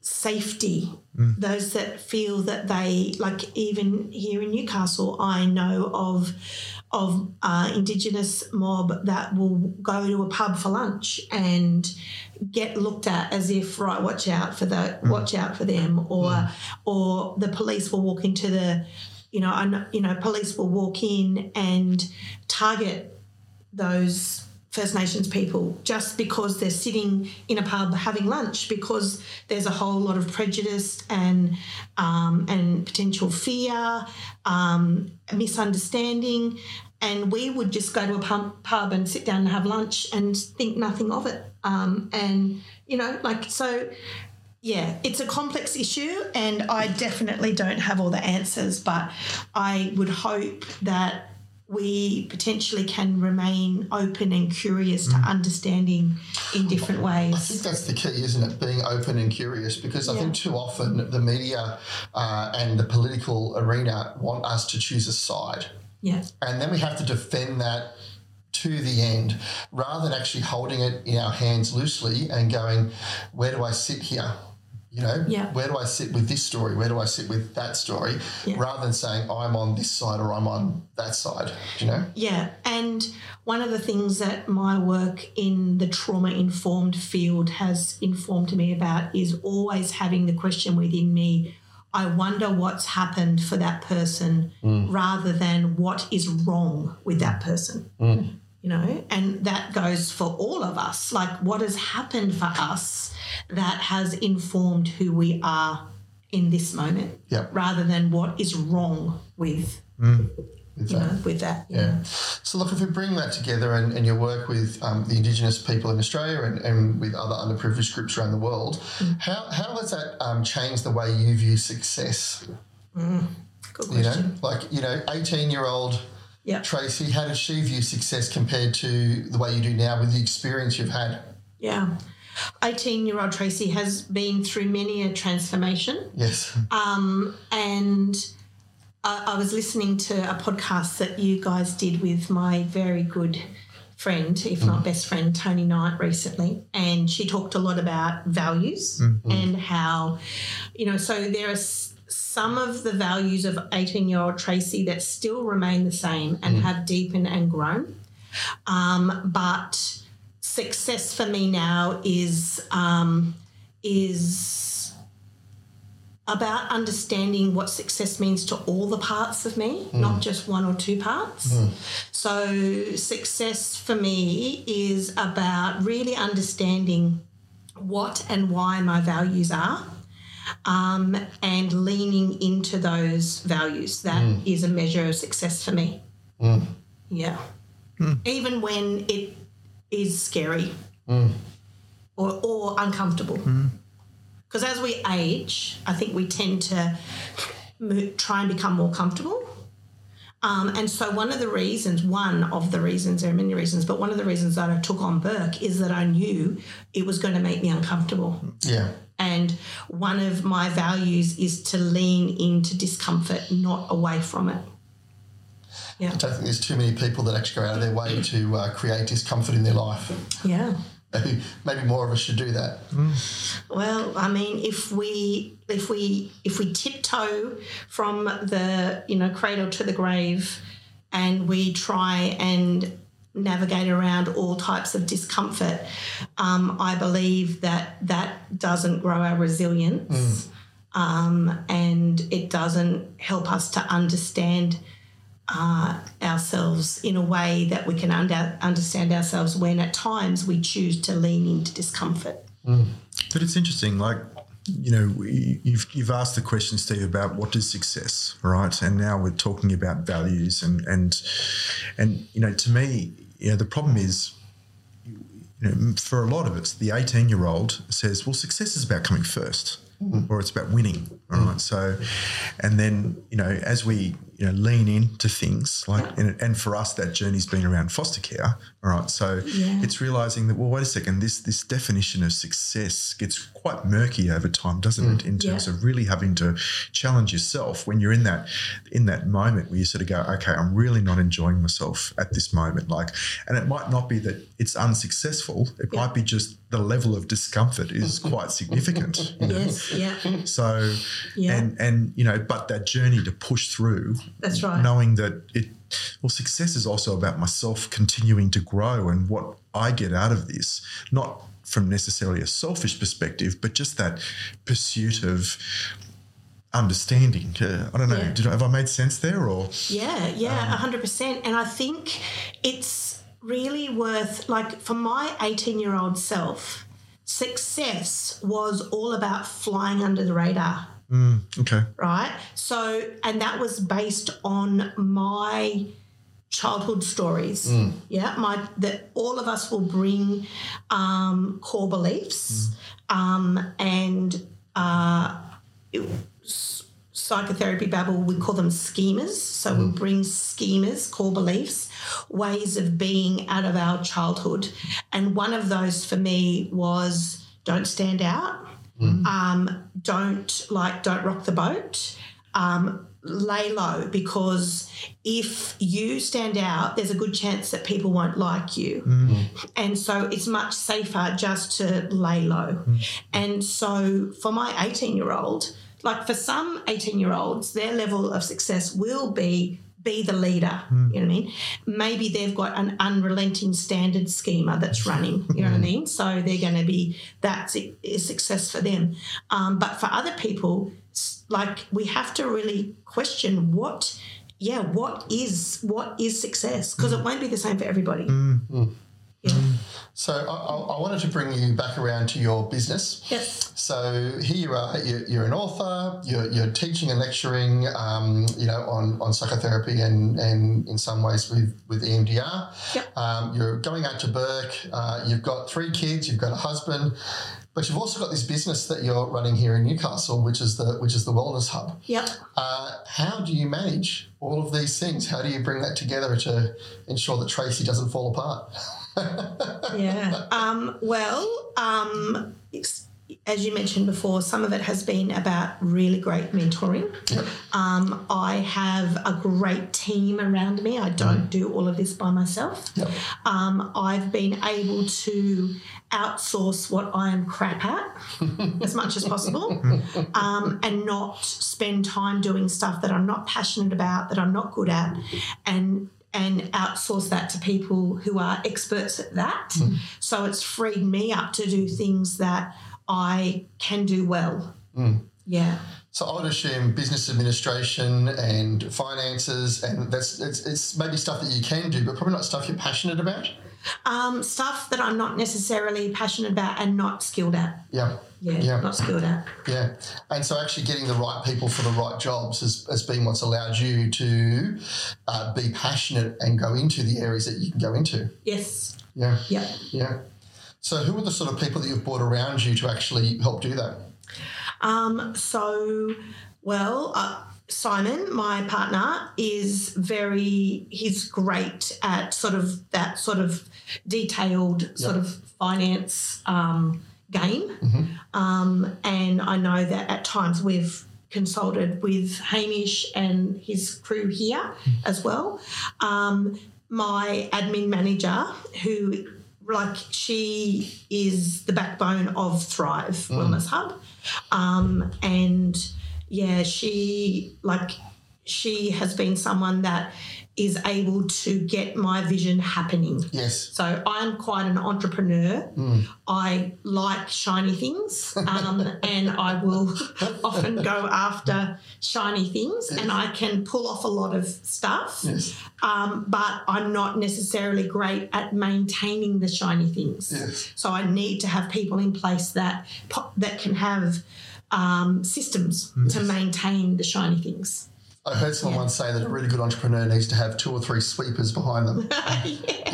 safety. Those that feel that they like even here in Newcastle, I know of of uh, Indigenous mob that will go to a pub for lunch and get looked at as if right, watch out for the watch out for them, or or the police will walk into the you know, you know, police will walk in and target those First Nations people just because they're sitting in a pub having lunch because there's a whole lot of prejudice and um, and potential fear, um, misunderstanding, and we would just go to a pub, pub and sit down and have lunch and think nothing of it. Um, and you know, like so. Yeah, it's a complex issue, and I definitely don't have all the answers, but I would hope that we potentially can remain open and curious to understanding in different ways. I think that's the key, isn't it? Being open and curious, because I Yeah. think too often the media uh, and the political arena want us to choose a side, Yeah, and then we have to defend that to the end, rather than actually holding it in our hands loosely and going, "Where do I sit here?" You know, Yeah. where do I sit with this story? Where do I sit with that story? Yeah. Rather than saying I'm on this side or I'm on that side. Do you know? yeah. And one of the things that my work in the trauma informed field has informed me about is always having the question within me I wonder what's happened for that person mm. rather than what is wrong with that person. Mm. You know and that goes for all of us like what has happened for us that has informed who we are in this moment Yep. rather than what is wrong with With you that. know with that Yeah. So, look, if we bring that together and, and your work with um, the Indigenous people in Australia and, and with other underprivileged groups around the world, how, how has that um, changed the way you view success? good You know, like, you know, 18 year old yeah. Tracy, how did she view success compared to the way you do now with the experience you've had? yeah. 18 year old tracy has been through many a transformation. Yes. um, and I, I was listening to a podcast that you guys did with my very good friend, if not best friend, Tony Knight recently, and she talked a lot about values and how, you know, so there are some of the values of 18 year old Tracy that still remain the same and have deepened and grown. Um, but success for me now is um, is about understanding what success means to all the parts of me, not just one or two parts. So, success for me is about really understanding what and why my values are, um, and leaning into those values. That mm. is a measure of success for me. Mm. Yeah. Mm. Even when it is scary or, or uncomfortable. Because as we age, I think we tend to try and become more comfortable. Um, and so, one of the reasons, one of the reasons, there are many reasons, but one of the reasons that I took on Bourke is that I knew it was going to make me uncomfortable. Yeah. And one of my values is to lean into discomfort, not away from it. Yeah. I don't think there's too many people that actually go out of their way to uh, create discomfort in their life. Yeah. Maybe, maybe more of us should do that. Well, I mean, if we if we if we tiptoe from the you know cradle to the grave, and we try and navigate around all types of discomfort, um, I believe that that doesn't grow our resilience, um, and it doesn't help us to understand uh, ourselves in a way that we can under, understand ourselves when at times we choose to lean into discomfort. But it's interesting, like you know, we- you've you've asked the question, Steve, about what is success, right? And now we're talking about values, and and and you know, to me, you know, the problem is, you know, for a lot of us, the eighteen-year-old says, "Well, success is about coming first, hmm. or it's about winning." right?" so, and then you know, as we you know lean into things like, and, and for us, that journey's been around foster care. All right, so Yeah. it's realizing that well, wait a second, this this definition of success gets quite murky over time, doesn't it? Mm. In terms Yeah. of really having to challenge yourself when you're in that in that moment where you sort of go, okay, I'm really not enjoying myself at this moment. Like, and it might not be that it's unsuccessful. It Yeah. might be just the level of discomfort is quite significant. you know? Yes, yeah, So, Yeah. and and you know, but that journey to push through, That's right. Knowing that it, well, success is also about myself continuing to grow and what I get out of this, not from necessarily a selfish perspective, but just that pursuit of understanding. Uh, I don't know. Yeah. Did I, have I made sense there, or yeah, yeah, a hundred percent. And I think it's really worth like for my eighteen-year-old self, success was all about flying under the radar. Okay, right? So, and that was based on my childhood stories. Yeah, my that all of us will bring um, core beliefs, um, and uh, it- psychotherapy babble we call them schemas. So we'll bring schemas, core beliefs, ways of being out of our childhood, and one of those for me was don't stand out um, don't like don't rock the boat. Um, lay low because if you stand out there's a good chance that people won't like you. And so it's much safer just to lay low. And so for my 18 year old like for some 18 year olds their level of success will be be the leader hmm. you know what i mean? Maybe they've got an unrelenting standard schema that's running you know what i hmm. mean? So they're going to be that's a eh, a success for them. Um, but for other people like we have to really question what yeah what is what is success? Because hmm. it won't be the same for everybody yeah. So I, I I wanted to bring you back around to your business. yes So here you are. You're, you're an author. You're, you're teaching and lecturing, um, you know, on, on psychotherapy and, and in some ways with with EMDR. Yep. Um, you're going out to Bourke. Uh, you've got three kids. You've got a husband, but you've also got this business that you're running here in Newcastle, which is the which is the Wellness Hub. yep Uh, how do you manage all of these things? How do you bring that together to ensure that Tracy doesn't fall apart? yeah. Um, well, um, as you mentioned before, some of it has been about really great mentoring. Um, I have a great team around me. I don't do all of this by myself. Yep. Um, I've been able to outsource what I am crap at as much as possible um, and not spend time doing stuff that I'm not passionate about, that I'm not good at, and and outsource that to people who are experts at that. Mm. So it's freed me up to do things that I can do well. Mm. Yeah. So I would assume business administration and finances, and that's it's, it's maybe stuff that you can do, but probably not stuff you're passionate about. Um, stuff that I'm not necessarily passionate about and not skilled at. Yeah. yeah, Yeah. not skilled at. Yeah. And so actually getting the right people for the right jobs has, has been what's allowed you to uh, be passionate and go into the areas that you can go into. Yes. Yeah. Yeah. Yeah. So who are the sort of people that you've brought around you to actually help do that? Um, so, well, uh, Simon, my partner, is very, he's great at sort of that sort of detailed sort of finance um, game. Um, and I know that at times we've consulted with Hamish and his crew here as well. Um, my admin manager, who like she is the backbone of Thrive Wellness Hub, um, and yeah, she like she has been someone that is able to get my vision happening. Yes. So I'm quite an entrepreneur. I like shiny things, um, and I will often go after shiny things, and I can pull off a lot of stuff. Yes. Um, but I'm not necessarily great at maintaining the shiny things. Yes. So I need to have people in place that that can have um, systems to maintain the shiny things. I heard someone once say that a really good entrepreneur needs to have two or three sweepers behind them.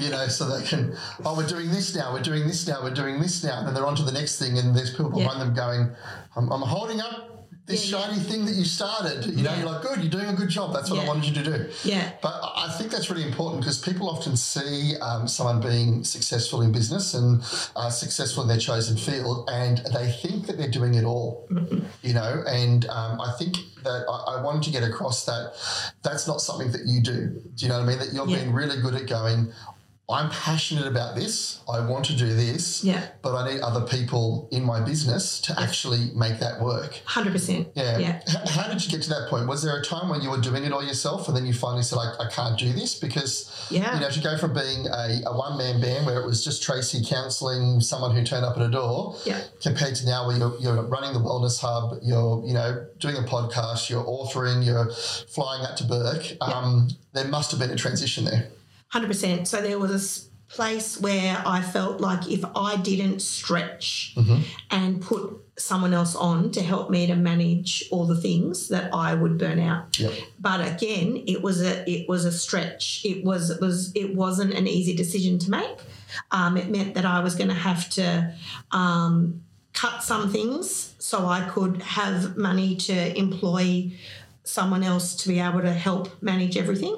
You know, so they can, oh, we're doing this now, we're doing this now, we're doing this now. And then they're on to the next thing, and there's people behind Yeah. them going, I'm, I'm holding up this Yeah, yeah. shiny thing that you started. You know, Yeah. you're like, good, you're doing a good job. That's what I wanted you to do. Yeah. But I think that's really important because people often see um, someone being successful in business and uh, successful in their chosen field, and they think that they're doing it all. You know, and um, I think that I, I wanted to get across that that's not something that you do. Do you know what I mean? That you're Yeah. being really good at going. I'm passionate about this. I want to do this. Yeah. But I need other people in my business to actually make that work. Hundred percent. Yeah. Yeah. H- How did you get to that point? Was there a time when you were doing it all yourself and then you finally said, I, I can't do this? Because, Yeah. you know, to go from being a, a one man band where it was just Tracy counselling someone who turned up at a door Yeah. compared to now where you're, you're running the Wellness Hub, you're, you know, doing a podcast, you're authoring, you're flying out to Bourke, um, there must have been a transition there. Hundred percent. So there was a place where I felt like if I didn't stretch and put someone else on to help me to manage all the things, that I would burn out. Yep. But again, it was a it was a stretch. It was it was it wasn't an easy decision to make. Um, it meant that I was going to have to um, cut some things so I could have money to employ someone else to be able to help manage everything.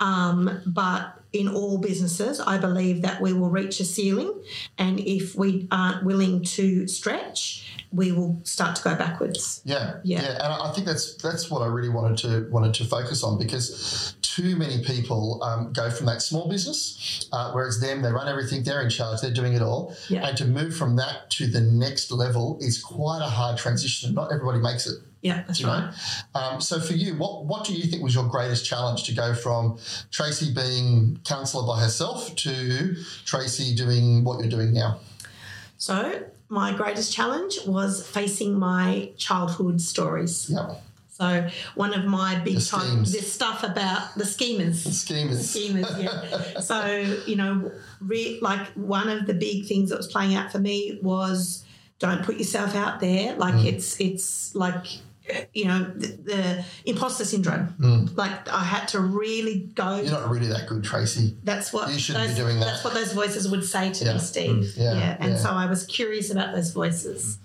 Um, but in all businesses, I believe that we will reach a ceiling, and if we aren't willing to stretch, we will start to go backwards. Yeah, Yeah. and I I think that's that's what I really wanted to wanted to focus on because too many people um, go from that small business uh, where it's them, they run everything, they're in charge, they're doing it all, Yeah. and to move from that to the next level is quite a hard transition. Not everybody makes it. Yeah, that's right. um, so for you, what what do you think was your greatest challenge to go from Tracy being counsellor by herself to Tracy doing what you're doing now? So, my greatest challenge was facing my childhood stories. Yep, So, one of my big The time, this stuff about the schemers. schemers. schemers, yeah. so, you know, re- like one of the big things that was playing out for me was don't put yourself out there. Like Mm. it's it's like you know the, the imposter syndrome. Like I had to really go. Mm. You're not really that good, Tracy. that's what you shouldn't be those, doing that. That's what those voices would say to Yeah. me, Steve. Yeah, and yeah. so I was curious about those voices.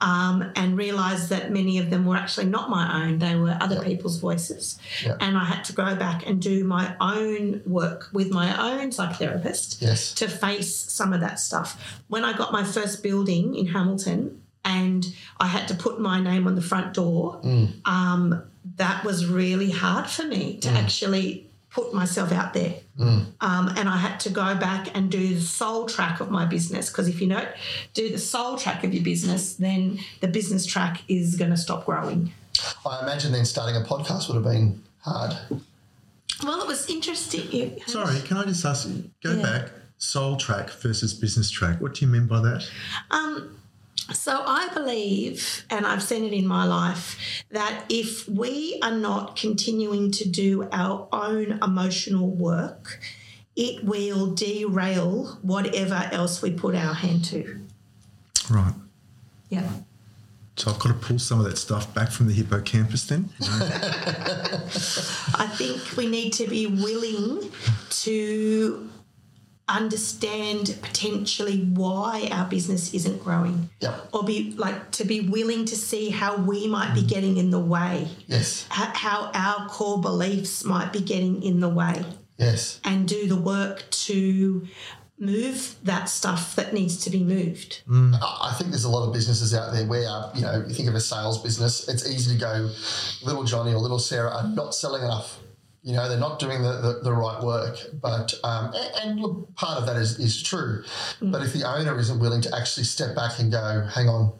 Um, and realized that many of them were actually not my own, they were other Yeah. people's voices. Yeah. And I had to go back and do my own work with my own psychotherapist Yes. to face some of that stuff. When I got my first building in Hamilton and I had to put my name on the front door, um, that was really hard for me to actually put myself out there. Um, and I had to go back and do the soul track of my business because if you don't do the soul track of your business, then the business track is going to stop growing. I imagine then starting a podcast would have been hard. Well, it was interesting. It- Sorry, can I just ask you, go Yeah. back, soul track versus business track. What do you mean by that? Um, so I believe, and I've seen it in my life, that if we are not continuing to do our own emotional work, it will derail whatever else we put our hand to. Right. Yeah. So I've got to pull some of that stuff back from the hippocampus then. I think we need to be willing to understand potentially why our business isn't growing. Yep. Or be like to be willing to see how we might be mm. getting in the way, Yes. h- how our core beliefs might be getting in the way, Yes. and do the work to move that stuff that needs to be moved. Mm. I I think there's a lot of businesses out there where, uh, you know, you think of a sales business, it's easy to go, little Johnny or little Sarah are not selling enough. You know, they're not doing the, the, the right work. But, um, and, and part of that is, is true. But if the owner isn't willing to actually step back and go, hang on,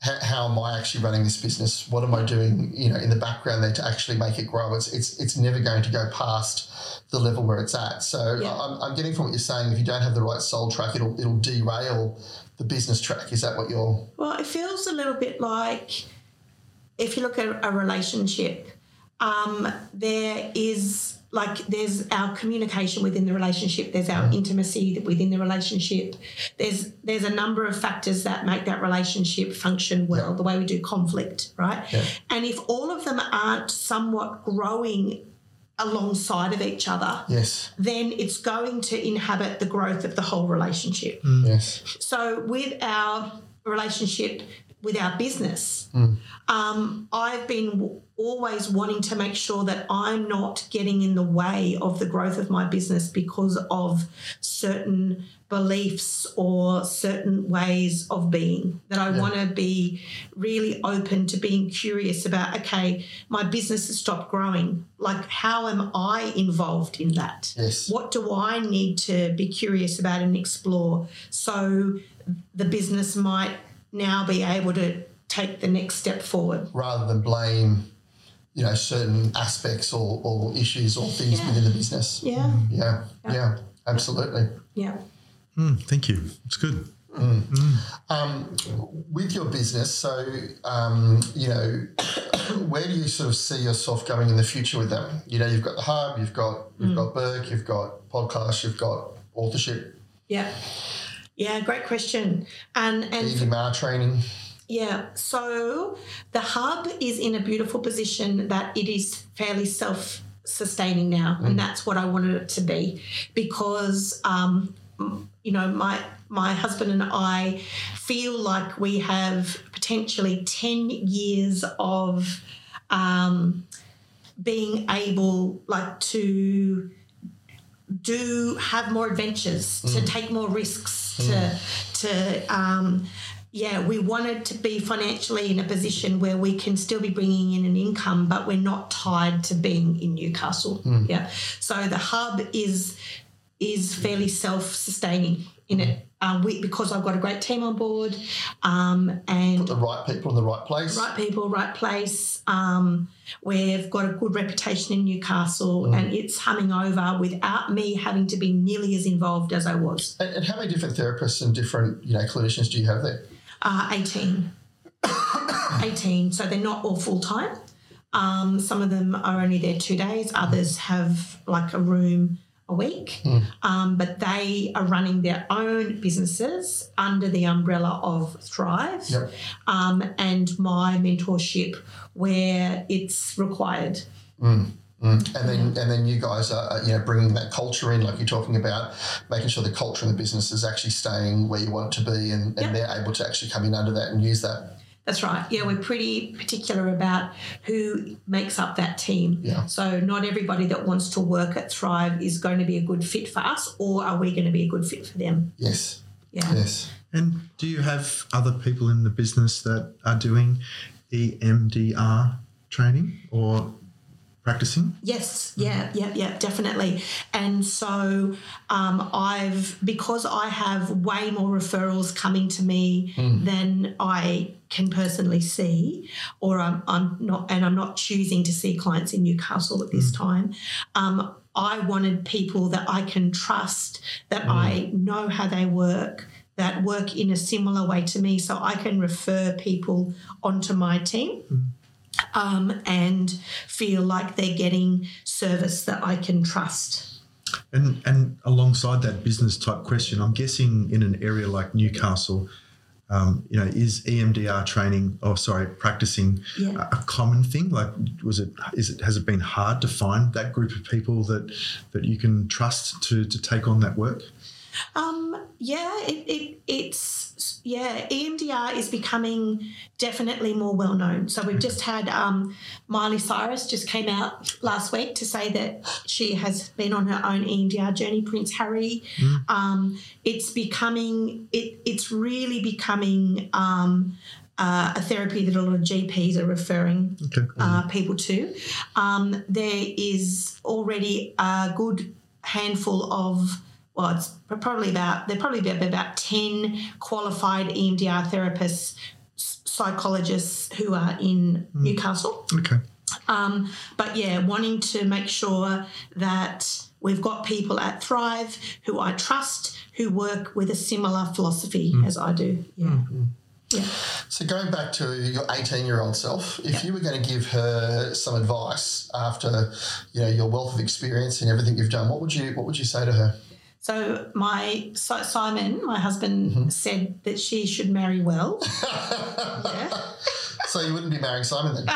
how, how am I actually running this business? What am I doing, you know, in the background there to actually make it grow? It's, it's, it's never going to go past the level where it's at. So Yeah. I'm, I'm getting from what you're saying, if you don't have the right soul track, it'll, it'll derail the business track. Is that what you're? Well, it feels a little bit like if you look at a relationship, um, there is like there's our communication within the relationship, there's our intimacy within the relationship. There's there's a number of factors that make that relationship function well, the way we do conflict, right? Yeah. And if all of them aren't somewhat growing alongside of each other, Yes. then it's going to inhabit the growth of the whole relationship. Yes. So with our relationship with our business, um, I've been w- always wanting to make sure that I'm not getting in the way of the growth of my business because of certain beliefs or certain ways of being. That I want to be really open to being curious about, okay, my business has stopped growing. Like, how am I involved in that? Yes. What do I need to be curious about and explore so the business might now be able to take the next step forward? Rather than blame, you know, certain aspects or, or issues or things Yeah. within the business. Yeah, Yeah. Yeah. Absolutely. yeah. Mm, thank you. It's good. Um, with your business, so um, you know, where do you sort of see yourself going in the future with them? You know, you've got the hub, you've got you've got Bourke, you've got podcast, you've got authorship, Yeah. Yeah, great question. And and EMDR training. yeah, so the hub is in a beautiful position that it is fairly self sustaining now, and that's what I wanted it to be because um, you know my my husband and I feel like we have potentially ten years of um, being able like to do have more adventures to take more risks to to um, yeah we wanted to be financially in a position where we can still be bringing in an income but we're not tied to being in newcastle. Yeah. So the hub is is fairly self-sustaining in it um, we, because I've got a great team on board um, and The right people in the right place. right people, right place. Um, we've got a good reputation in Newcastle, and it's humming over without me having to be nearly as involved as I was. And, and how many different therapists and different you know clinicians do you have there? Uh, 18. 18. So they're not all full time. Um, some of them are only there two days, others have like a room a week, um, but they are running their own businesses under the umbrella of Thrive Yep. um, and my mentorship where it's required. And then and then you guys are are, you know bringing that culture in, like you're talking about, making sure the culture in the business is actually staying where you want it to be, and, and Yep. they're able to actually come in under that and use that. That's right. Yeah, we're pretty particular about who makes up that team. Yeah. So not everybody that wants to work at Thrive is going to be a good fit for us, or are we going to be a good fit for them? Yes. Yeah. Yes. And do you have other people in the business that are doing E EMDR training or practicing? Yes, yeah, mm-hmm. yeah, yeah, definitely. And so um, I've because I have way more referrals coming to me mm. than I can personally see, or I'm, I'm not, and I'm not choosing to see clients in Newcastle at this mm. time. Um, I wanted people that I can trust, that mm. I know how they work, that work in a similar way to me, so I can refer people onto my team um, and feel like they're getting service that I can trust. And and alongside that business type question, I'm guessing in an area like Newcastle, Um, you know, is EMDR training, or sorry, practicing Yeah. a, a common thing? Like, was it? Is it? Has it been hard to find that group of people that that you can trust to to take on that work? Um, yeah, it, it it's yeah, EMDR is becoming definitely more well known. So we've just had um, Miley Cyrus just came out last week to say that she has been on her own EMDR journey. Prince Harry, um, it's becoming it it's really becoming um, uh, a therapy that a lot of GPs are referring Okay. uh, people to. Um, there is already a good handful of, well, it's probably about, there probably about, about 10 qualified EMDR therapists, psychologists who are in hmm. Newcastle. Okay. Um, but yeah, wanting to make sure that we've got people at Thrive who I trust, who work with a similar philosophy hmm. as I do. Yeah. Hmm. Yeah. So going back to your 18 year old self, if you were going to give her some advice after you know your wealth of experience and everything you've done, what would you what would you say to her? So my so Simon, my husband, said that she should marry well. yeah, So you wouldn't be marrying Simon then?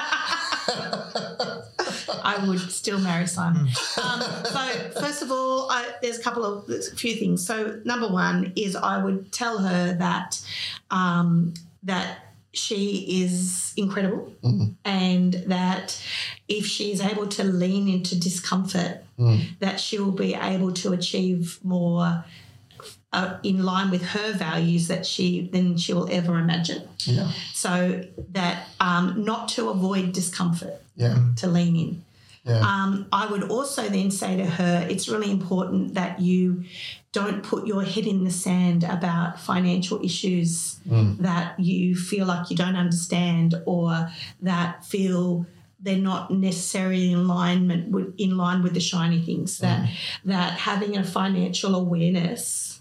I would still marry Simon. Um, so first of all, I, there's a couple of a few things. So number one is I would tell her that um, that she is incredible. And that if she is able to lean into discomfort, that she will be able to achieve more uh, in line with her values that she than she will ever imagine. Yeah, So that um, not to avoid discomfort, yeah, to lean in. yeah, Um, I would also then say to her, it's really important that you don't put your head in the sand about financial issues hmm. that you feel like you don't understand or that feel they're not necessarily in alignment with, in line with the shiny things. Hmm. That that having a financial awareness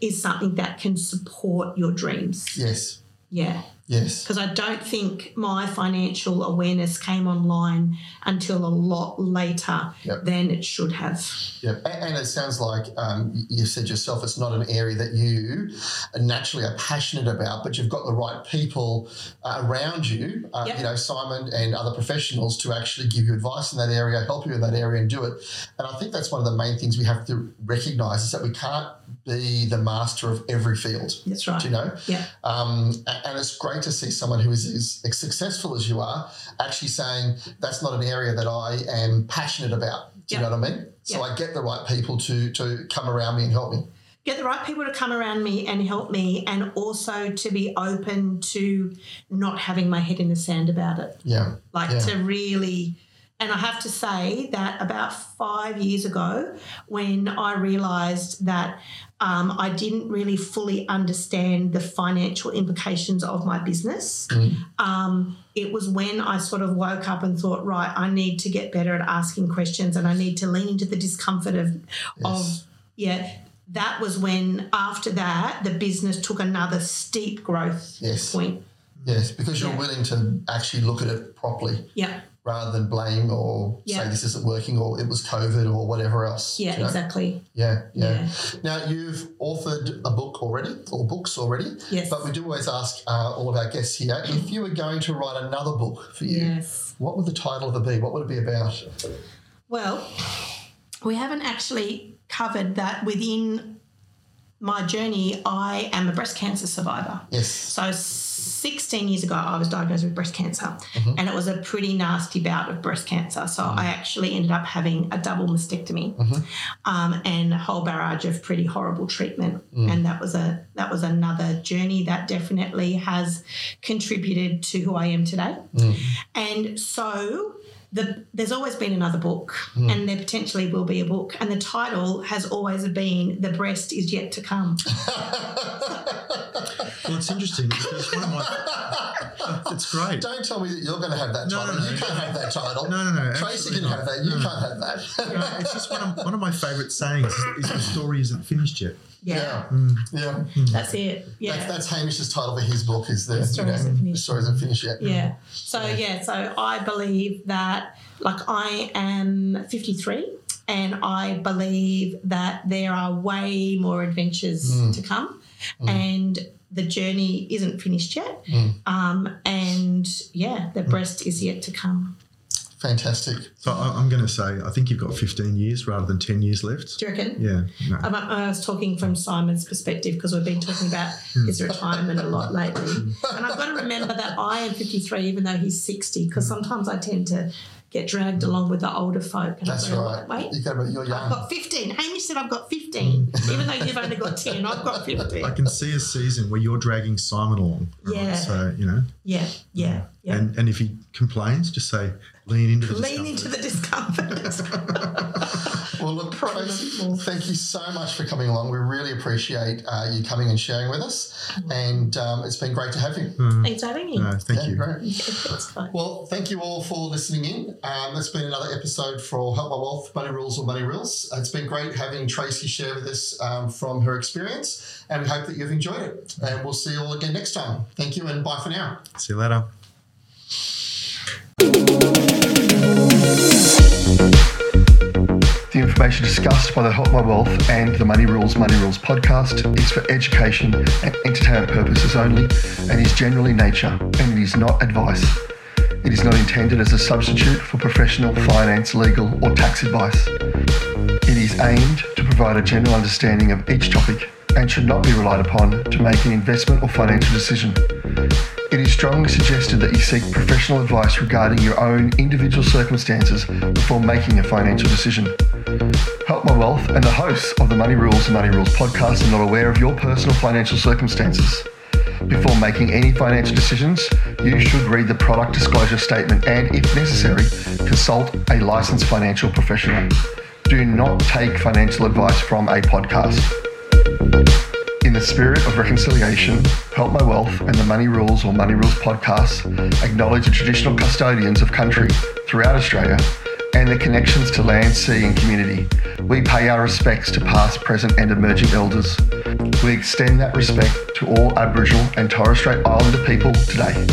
is something that can support your dreams. yes, Yeah yes, because I don't think my financial awareness came online until a lot later Yep. than it should have. yeah. And it sounds like um, you said yourself, it's not an area that you naturally are passionate about, but you've got the right people uh, around you, uh, Yep. you know, Simon and other professionals to actually give you advice in that area, help you in that area, and do it. And I think that's one of the main things we have to recognise is that we can't be the master of every field. That's right. Do you know? Yeah, Um, and it's great to see someone who is, is as successful as you are actually saying that's not an area that I am passionate about. Do you know what I mean? So Yeah. I get the right people to to come around me and help me. get the right people to come around me and help me, and also to be open to not having my head in the sand about it. Yeah. like Yeah. to really and i have to say that about five years ago when i realized that um, i didn't really fully understand the financial implications of my business. Um, it was when i sort of woke up and thought right i need to get better at asking questions and i need to lean into the discomfort of of yeah. That was when after that the business took another steep growth Yes. point Yes, because you're Yeah. willing to actually look at it properly yeah rather than blame or Yeah. say this isn't working or it was COVID or whatever else. yeah you know? exactly Yeah, yeah, Yeah. Now you've authored a book already, or books already. Yes. But we do always ask uh, all of our guests here if you were going to write another book for you, yes what would the title of it be? What would it be about? Well, we haven't actually covered that within my journey. I am a breast cancer survivor. Yes. So, 16 years ago, I was diagnosed with breast cancer, mm-hmm. and it was a pretty nasty bout of breast cancer. So, mm-hmm. I actually ended up having a double mastectomy mm-hmm. um, and a whole barrage of pretty horrible treatment. Mm. And that was a that was another journey that definitely has contributed to who I am today. Mm. And so the, there's always been another book, hmm. and there potentially will be a book. And the title has always been The Breast is Yet to Come. Well, it's interesting because one of my. it's great. Don't tell me that you're going to have that No, title. no, no. You can't have that title. No, no, no, Tracy can not. have that. You can't have that. No, it's just one of, one of my favourite sayings is, is the story isn't finished yet. Yeah, yeah. Mm. Mm. that's it. Yeah. That's, that's Hamish's title for his book. Is the, story you know, isn't finished. the story isn't finished yet. Yeah. Mm. So yeah, so I believe that like I am 53 and I believe that there are way more adventures to come and the journey isn't finished yet. Mm. Um, and yeah, the breast is yet to come. Fantastic. So I- I'm going to say, I think you've got 15 years rather than 10 years left. Do you reckon? Yeah. No. I'm- I was talking from Simon's perspective because we've been talking about Hmm. his retirement a lot lately. And I've got to remember that I am 53, even though he's 60, because sometimes I tend to get dragged mm. along with the older folk. And That's I go, right. Wait, You got you're young. I've got 15. Hamish said I've got 15, mm. even though you've only got 10. I've got 15. I can see a season where you're dragging Simon along. right? Yeah. So, you know, Yeah, yeah, yeah. and, and if he complains, just say, lean into the Lean into the discomfort. Well, look, Probably Tracy, thank you so much for coming along. We really appreciate uh, you coming and sharing with us, and um, it's been great to have you. Thanks for having me. No, thank Yeah, you. great. Yeah, that's fine. Well, thank you all for listening in. Um, that's been another episode for Help My Wealth Money Rules or Money Rules. It's been great having Tracy share with us um, from her experience, and we hope that you've enjoyed it. And we'll see you all again next time. Thank you, and bye for now. See you later. Information discussed by the Help My Wealth and the Money Rules Money Rules podcast is for education and entertainment purposes only and is generally nature and it is not advice. It is not intended as a substitute for professional finance, legal, or tax advice. It is aimed to provide a general understanding of each topic and should not be relied upon to make an investment or financial decision. It is strongly suggested that you seek professional advice regarding your own individual circumstances before making a financial decision. Help My Wealth and the hosts of the Money Rules and Money Rules podcast are not aware of your personal financial circumstances. Before making any financial decisions, you should read the product disclosure statement and, if necessary, consult a licensed financial professional. Do not take financial advice from a podcast. In the spirit of reconciliation, Help My Wealth and the Money Rules or Money Rules podcasts acknowledge the traditional custodians of country throughout Australia and their connections to land, sea, and community. We pay our respects to past, present, and emerging elders. We extend that respect to all Aboriginal and Torres Strait Islander people today.